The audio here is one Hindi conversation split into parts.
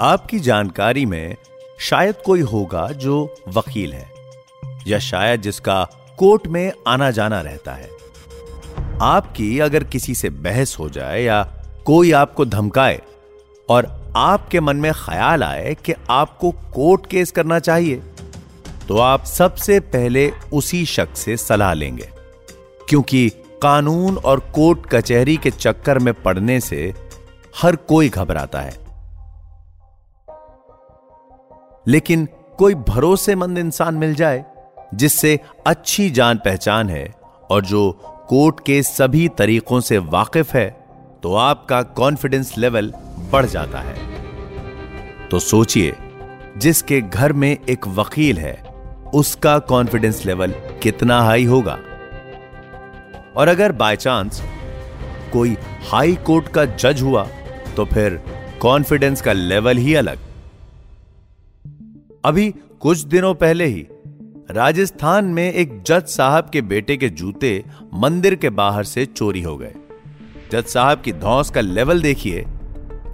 आपकी जानकारी में शायद कोई होगा जो वकील है, या शायद जिसका कोर्ट में आना जाना रहता है। आपकी अगर किसी से बहस हो जाए या कोई आपको धमकाए और आपके मन में ख्याल आए कि आपको कोर्ट केस करना चाहिए तो आप सबसे पहले उसी शख्स से सलाह लेंगे। क्योंकि कानून और कोर्ट कचहरी के चक्कर में पड़ने से हर कोई घबराता है। लेकिन कोई भरोसेमंद इंसान मिल जाए, जिससे अच्छी जान पहचान है और जो कोर्ट के सभी तरीकों से वाकिफ है तो आपका कॉन्फिडेंस लेवल बढ़ जाता है। तो सोचिए, जिसके घर में एक वकील है, उसका कॉन्फिडेंस लेवल कितना हाई होगा? और अगर बाय चांस कोई हाई कोर्ट का जज हुआ तो फिर कॉन्फिडेंस का लेवल ही अलग। अभी कुछ दिनों पहले ही राजस्थान में एक जज साहब के बेटे के जूते मंदिर के बाहर से चोरी हो गए। जज साहब की धौस का लेवल देखिए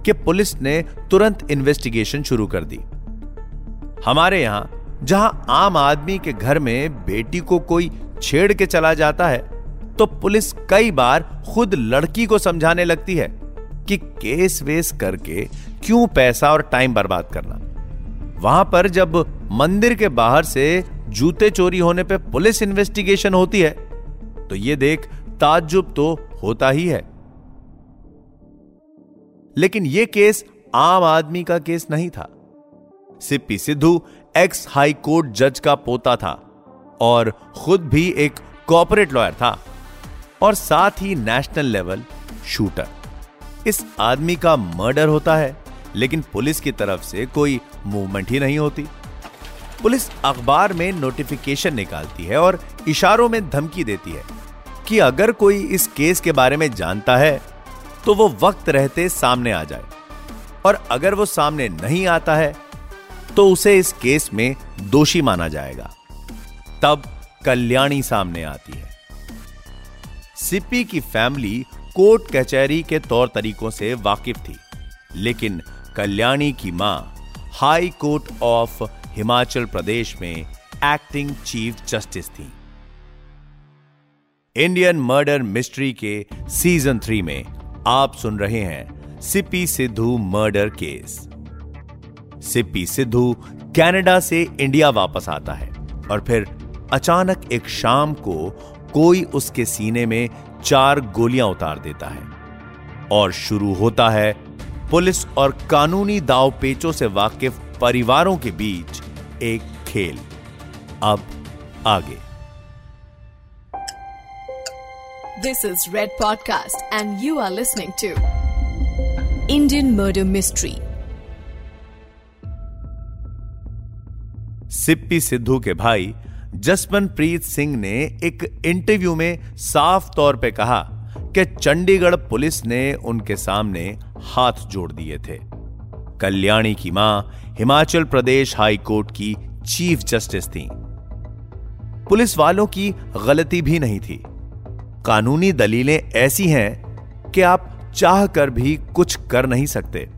कि पुलिस ने तुरंत इन्वेस्टिगेशन शुरू कर दी। हमारे यहाँ जहाँ आम आदमी के घर में बेटी को कोई छेड़ के चला जाता है तो पुलिस कई बार खुद लड़की को समझाने लगती है कि केस वेस करके क्यों पैसा और टाइम बर्बाद करना। वहाँ पर जब मंदिर के बाहर से जूते चोरी होने पे पुलिस इन्वेस्टिगेशन होती है तो यह देख ताज्जुब तो होता ही है। लेकिन यह केस आम आदमी का केस नहीं था। Sippy Sidhu, ex high court जज का पोता था और खुद भी एक कॉपोरेट लॉयर था और साथ ही नेशनल लेवल शूटर। इस आदमी का मर्डर होता है। लेकिन पुलिस की तरफ़ से कोई मूवमेंट ही नहीं होती। पुलिस अखबार में नोटिफिकेशन निकालती है और इशारों में धमकी देती है कि अगर कोई इस केस के बारे में जानता है तो वो वक्त रहते सामने आ जाए। और अगर वो सामने नहीं आता है तो उसे इस केस में दोषी माना जाएगा। तब कल्याणी सामने आती है। सिप्पी की फैमिली कोर्ट कचहरी के तौर तरीकों से वाकिफ थी, लेकिन कल्याणी की माँ high court of Himachal Pradesh में एक्टिंग चीफ जस्टिस थी। इंडियन मर्डर मिस्ट्री के सीज़न थ्री में आप सुन रहे हैं Sippy Sidhu murder case Sippy Sidhu Canada से इंडिया वापस आता है और फिर अचानक एक शाम को कोई उसके सीने में चार गोलियाँ उतार देता है और शुरू होता है पुलिस और कानूनी दाव पेचों से वाकिफ परिवारों के बीच एक खेल। अब आगे। This is Red podcast and you are listening to Indian murder mystery Sippy Sidhu के भाई जसमनप्रीत सिंह ने एक इंटरव्यू में साफ़ तौर पे कहा कि चंडीगढ़ पुलिस ने उनके सामने हाथ जोड़ दिए थे। कल्याणी की माँ हिमाचल प्रदेश हाई कोर्ट की चीफ जस्टिस थी। पुलिस वालों की गलती भी नहीं थी। कानूनी दलीलें ऐसी हैं कि आप चाह कर भी कुछ कर नहीं सकते।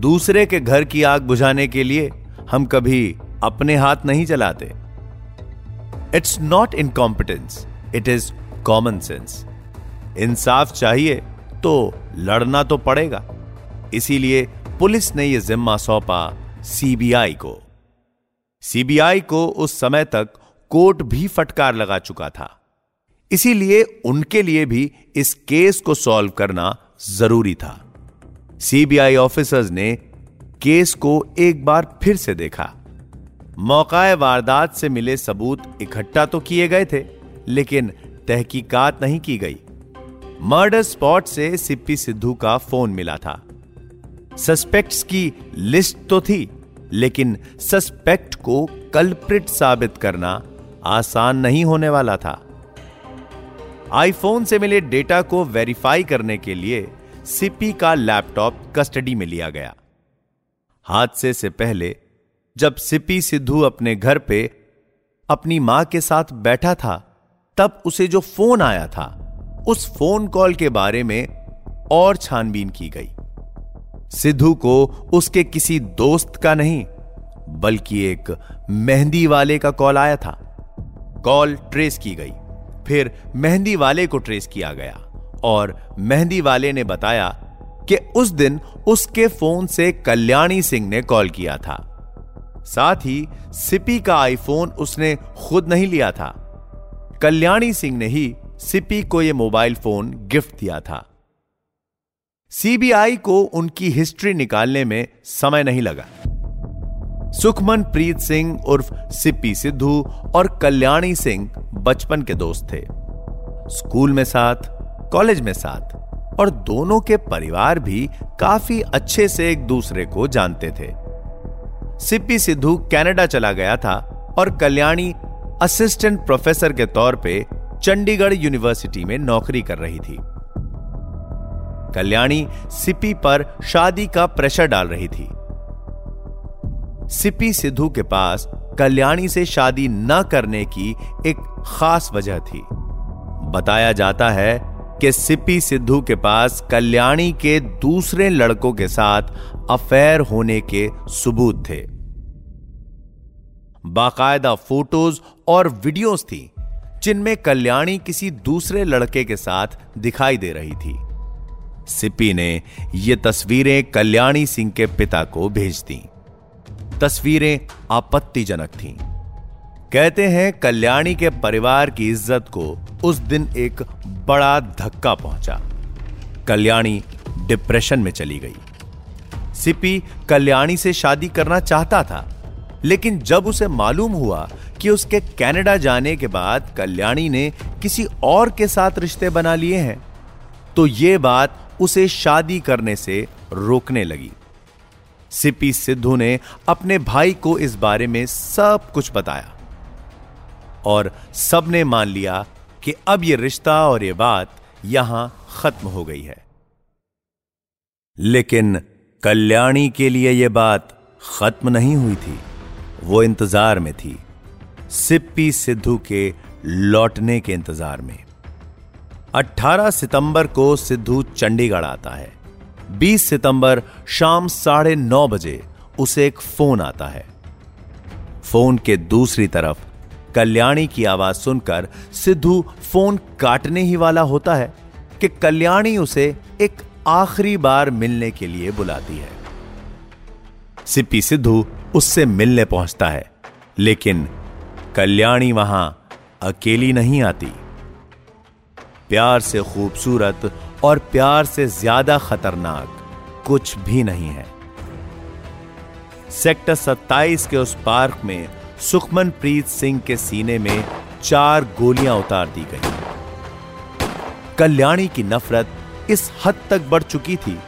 दूसरे के घर की आग बुझाने के लिए हम कभी अपने हाथ नहीं चलाते it's not incompetence it is common sense इंसाफ चाहिए तो लड़ना तो पड़ेगा। इसीलिए पुलिस ने यह जिम्मा सौंपा सीबीआई को। सीबीआई को उस समय तक कोर्ट भी फटकार लगा चुका था। इसीलिए उनके लिए भी इस केस को सॉल्व करना ज़रूरी था। सीबीआई ऑफिसर्स ने केस को एक बार फिर से देखा। मौकाए वारदात से मिले सबूत इकट्ठा तो किए गए थे, लेकिन तहकीकात नहीं की गई। मर्डर स्पॉट से सिप्पी सिद्धू का फ़ोन मिला था। सस्पेक्ट्स की लिस्ट तो थी, लेकिन सस्पेक्ट को कल्प्रिट साबित करना आसान नहीं होने वाला था। आईफोन से मिले डेटा को वेरीफाई करने के लिए सिपी का लैपटॉप कस्टडी में लिया गया। हादसे से पहले, जब सिपी सिद्धू अपने घर पे अपनी माँ के साथ बैठा था, तब उसे जो फ़ोन आया था उस फ़ोन कॉल के बारे में और छानबीन की गई। सिद्धू को उसके किसी दोस्त का नहीं, बल्कि एक मेहंदी वाले का कॉल आया था। कॉल ट्रेस की गई। फिर मेहंदी वाले को ट्रेस किया गया और मेहंदी वाले ने बताया कि उस दिन उसके फ़ोन से कल्याणी सिंह ने कॉल किया था। साथ ही सिपी का आईफोन उसने खुद नहीं लिया था। कल्याणी सिंह ने ही सिपी को यह मोबाइल फ़ोन गिफ्ट दिया था। सीबीआई को उनकी हिस्ट्री निकालने में समय नहीं लगा। सुखमन प्रीत सिंह उर्फ़ सिप्पी सिद्धू और कल्याणी सिंह बचपन के दोस्त थे। स्कूल में साथ, कॉलेज में साथ और दोनों के परिवार भी काफ़ी अच्छे से एक दूसरे को जानते थे। सिप्पी सिद्धू कनाडा चला गया था और कल्याणी असिस्टेंट प्रोफेसर के तौर पे चंडीगढ़ यूनिवर्सिटी में नौकरी कर रही थी। कल्याणी सिपी पर शादी का प्रेशर डाल रही थी। सिपी सिद्धू के पास कल्याणी से शादी न करने की एक खास वजह थी। बताया जाता है कि सिपी सिद्धू के पास कल्याणी के दूसरे लड़कों के साथ अफेयर होने के सबूत थे। बाकायदा फ़ोटोज़ और वीडियोस थी। जिनमें कल्याणी किसी दूसरे लड़के के साथ दिखाई दे रही थी। सिपी ने ये तस्वीरें कल्याणी सिंह के पिता को भेज दी। तस्वीरें आपत्तिजनक थीं। कहते हैं कल्याणी के परिवार की इज़्ज़त को उस दिन एक बड़ा धक्का पहुँचा। कल्याणी डिप्रेशन में चली गई। सिपी कल्याणी से शादी करना चाहता था, लेकिन जब उसे मालूम हुआ कि उसके कनाडा जाने के बाद कल्याणी ने किसी और के साथ रिश्ते बना लिए हैं। तो यह बात उसे शादी करने से रोकने लगी। सिपी सिद्धू ने अपने भाई को इस बारे में सब कुछ बताया और सबने मान लिया कि अब यह रिश्ता और यह बात यहाँ खत्म हो गई है। लेकिन कल्याणी के लिए यह बात खत्म नहीं हुई थी। वो इंतज़ार में थी। सिप्पी सिद्धू के लौटने के इंतज़ार में। 18 सितंबर को सिद्धू चंडीगढ़ आता है। 20 सितंबर शाम साढ़े नौ बजे उसे एक फ़ोन आता है। फ़ोन के दूसरी तरफ़ कल्याणी की आवाज़ सुनकर सिद्धू फ़ोन काटने ही वाला होता है कि कल्याणी उसे एक आखिरी बार मिलने के लिए बुलाती है। सिप्पी सिद्धू उससे मिलने पहुँचता है, लेकिन कल्याणी वहाँ अकेली नहीं आती। प्यार से खूबसूरत और प्यार से ज़्यादा खतरनाक कुछ भी नहीं है। सेक्टर 27 के उस पार्क में सुखमन प्रीत सिंह के सीने में चार गोलियाँ उतार दी गई। कल्याणी की नफरत इस हद तक बढ़ चुकी थी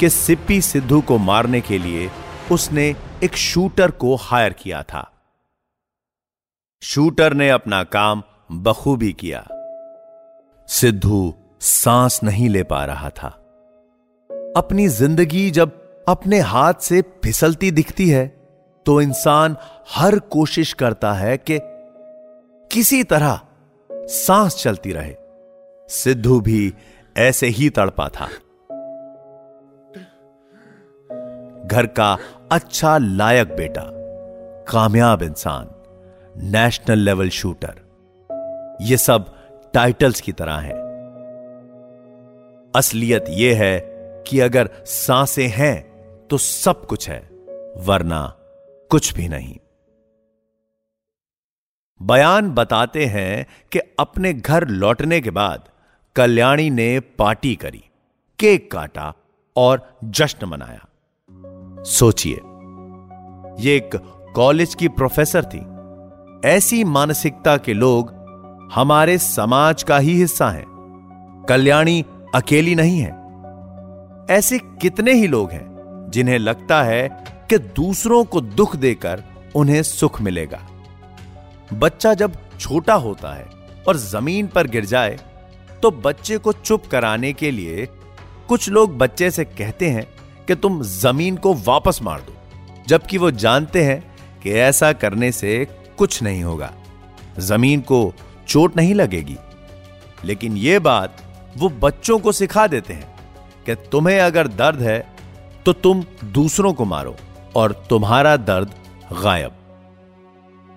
कि सिप्पी सिद्धू को मारने के लिए उसने एक शूटर को हायर किया था। शूटर ने अपना काम बखूबी किया। सिद्धू सांस नहीं ले पा रहा था। अपनी ज़िंदगी जब अपने हाथ से फिसलती दिखती है तो इंसान हर कोशिश करता है कि किसी तरह सांस चलती रहे। सिद्धू भी ऐसे ही तड़पा था। घर का अच्छा लायक बेटा, कामयाब इंसान। National level shooter. यह सब टाइटल्स की तरह है। असलियत यह है कि अगर साँसें हैं तो सब कुछ है, वरना कुछ भी नहीं। बयान बताते हैं कि अपने घर लौटने के बाद कल्याणी ने पार्टी करी, केक काटा और जश्न मनाया। सोचिए, ये एक कॉलेज की प्रोफेसर थी। ऐसी मानसिकता के लोग हमारे समाज का ही हिस्सा है। कल्याणी अकेली नहीं है। ऐसे कितने ही लोग हैं जिन्हें लगता है कि दूसरों को दुख देकर उन्हें सुख मिलेगा। बच्चा जब छोटा होता है और ज़मीन पर गिर जाए तो बच्चे को चुप कराने के लिए कुछ लोग बच्चे से कहते हैं कि तुम ज़मीन को वापस मार दो, जबकि वो जानते हैं कि ऐसा करने से कुछ नहीं होगा। ज़मीन को चोट नहीं लगेगी। लेकिन यह बात वो बच्चों को सिखा देते हैं कि तुम्हें अगर दर्द है तो तुम दूसरों को मारो और तुम्हारा दर्द गायब।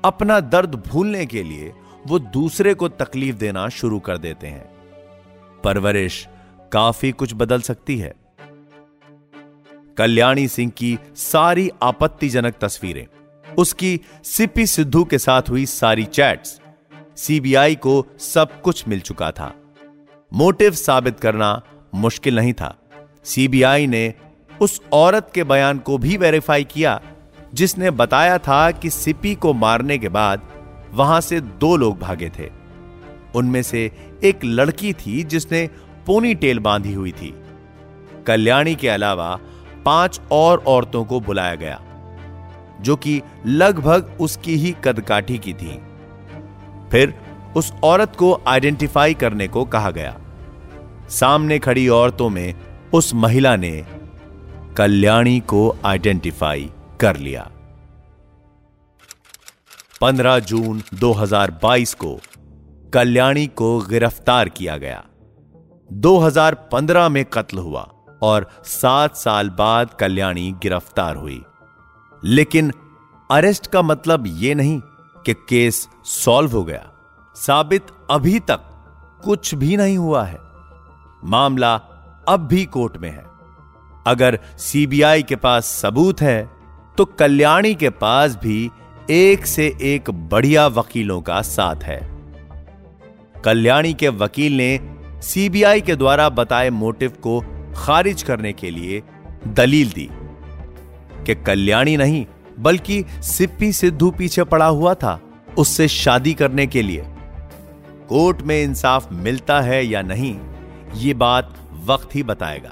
अपना दर्द भूलने के लिए वो दूसरे को तकलीफ़ देना शुरू कर देते हैं। परवरिश काफ़ी कुछ बदल सकती है। कल्याणी सिंह की सारी आपत्तिजनक तस्वीरें। उसकी सिपी सिद्धू के साथ हुई सारी चैट्स। सीबीआई को सब कुछ मिल चुका था। मोटिव साबित करना मुश्किल नहीं था। सीबीआई ने उस औरत के बयान को भी वेरीफाई किया, जिसने बताया था कि सिपी को मारने के बाद वहाँ से दो लोग भागे थे। उनमें से एक लड़की थी जिसने पोनी टेल बांधी हुई थी। कल्याणी के अलावा पाँच और औरतों को बुलाया गया। जो कि लगभग उसकी ही कदकाठी की थी। फिर उस औरत को आइडेंटिफाई करने को कहा गया। सामने खड़ी औरतों में उस महिला ने कल्याणी को आइडेंटिफाई कर लिया। 15 जून 2022 को कल्याणी को गिरफ़्तार किया गया। 2015 में कत्ल हुआ और सात साल बाद कल्याणी गिरफ़्तार हुई। लेकिन अरेस्ट का मतलब यह नहीं कि केस सॉल्व हो गया। साबित अभी तक कुछ भी नहीं हुआ है। मामला अब भी कोर्ट में है। अगर सीबीआई के पास सबूत है तो कल्याणी के पास भी एक से एक बढ़िया वकीलों का साथ है। कल्याणी के वकील ने सीबीआई के द्वारा बताए मोटिव को खारिज करने के लिए दलील दी। कि कल्याणी नहीं, बल्कि सिप्पी सिद्धू पीछे पड़ा हुआ था उससे शादी करने के लिए। कोर्ट में इंसाफ मिलता है या नहीं, ये बात वक्त ही बताएगा।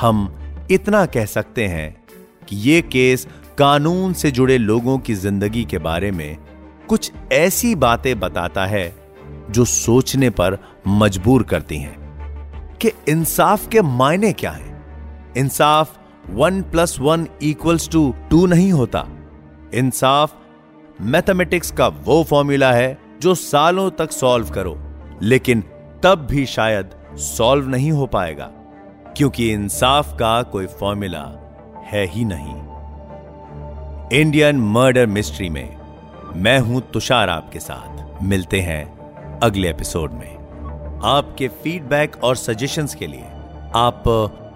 हम इतना कह सकते हैं कि यह केस कानून से जुड़े लोगों की ज़िंदगी के बारे में कुछ ऐसी बातें बताता है जो सोचने पर मजबूर करती हैं कि इंसाफ के मायने क्या हैं। इंसाफ one plus one equals to two नहीं होता। इंसाफ, मैथमेटिक्स का वो फॉर्मूला है जो सालों तक सॉल्व करो, लेकिन तब भी शायद सॉल्व नहीं हो पाएगा, क्योंकि इंसाफ का कोई फॉर्मूला है ही नहीं। इंडियन मर्डर मिस्ट्री में मैं हूँ तुषार आपके साथ। मिलते हैं अगले एपिसोड में। आपके फीडबैक और सजेशंस के लिए आप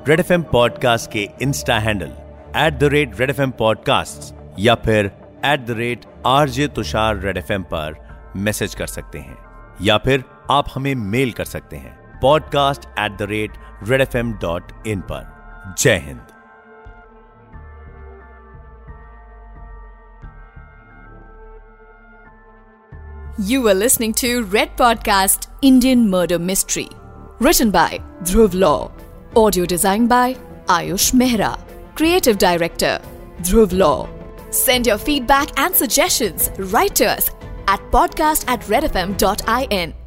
रेड एफ़ पॉडकास्ट के insta handle at the rate Red FM podcast या फिर at the rate RJ Tushar Red FM पर मैसेज कर सकते हैं, या फिर आप हमें मेल कर सकते हैं podcast at the rate Red FM dot in पर जय Hind You were listening to Red Podcast, Indian Murder Mystery. Written by Dhruv Law. Audio designed by Ayush Mehra. Creative Director Dhruv Law. Send your feedback and suggestions right to us at podcast at redfm.in.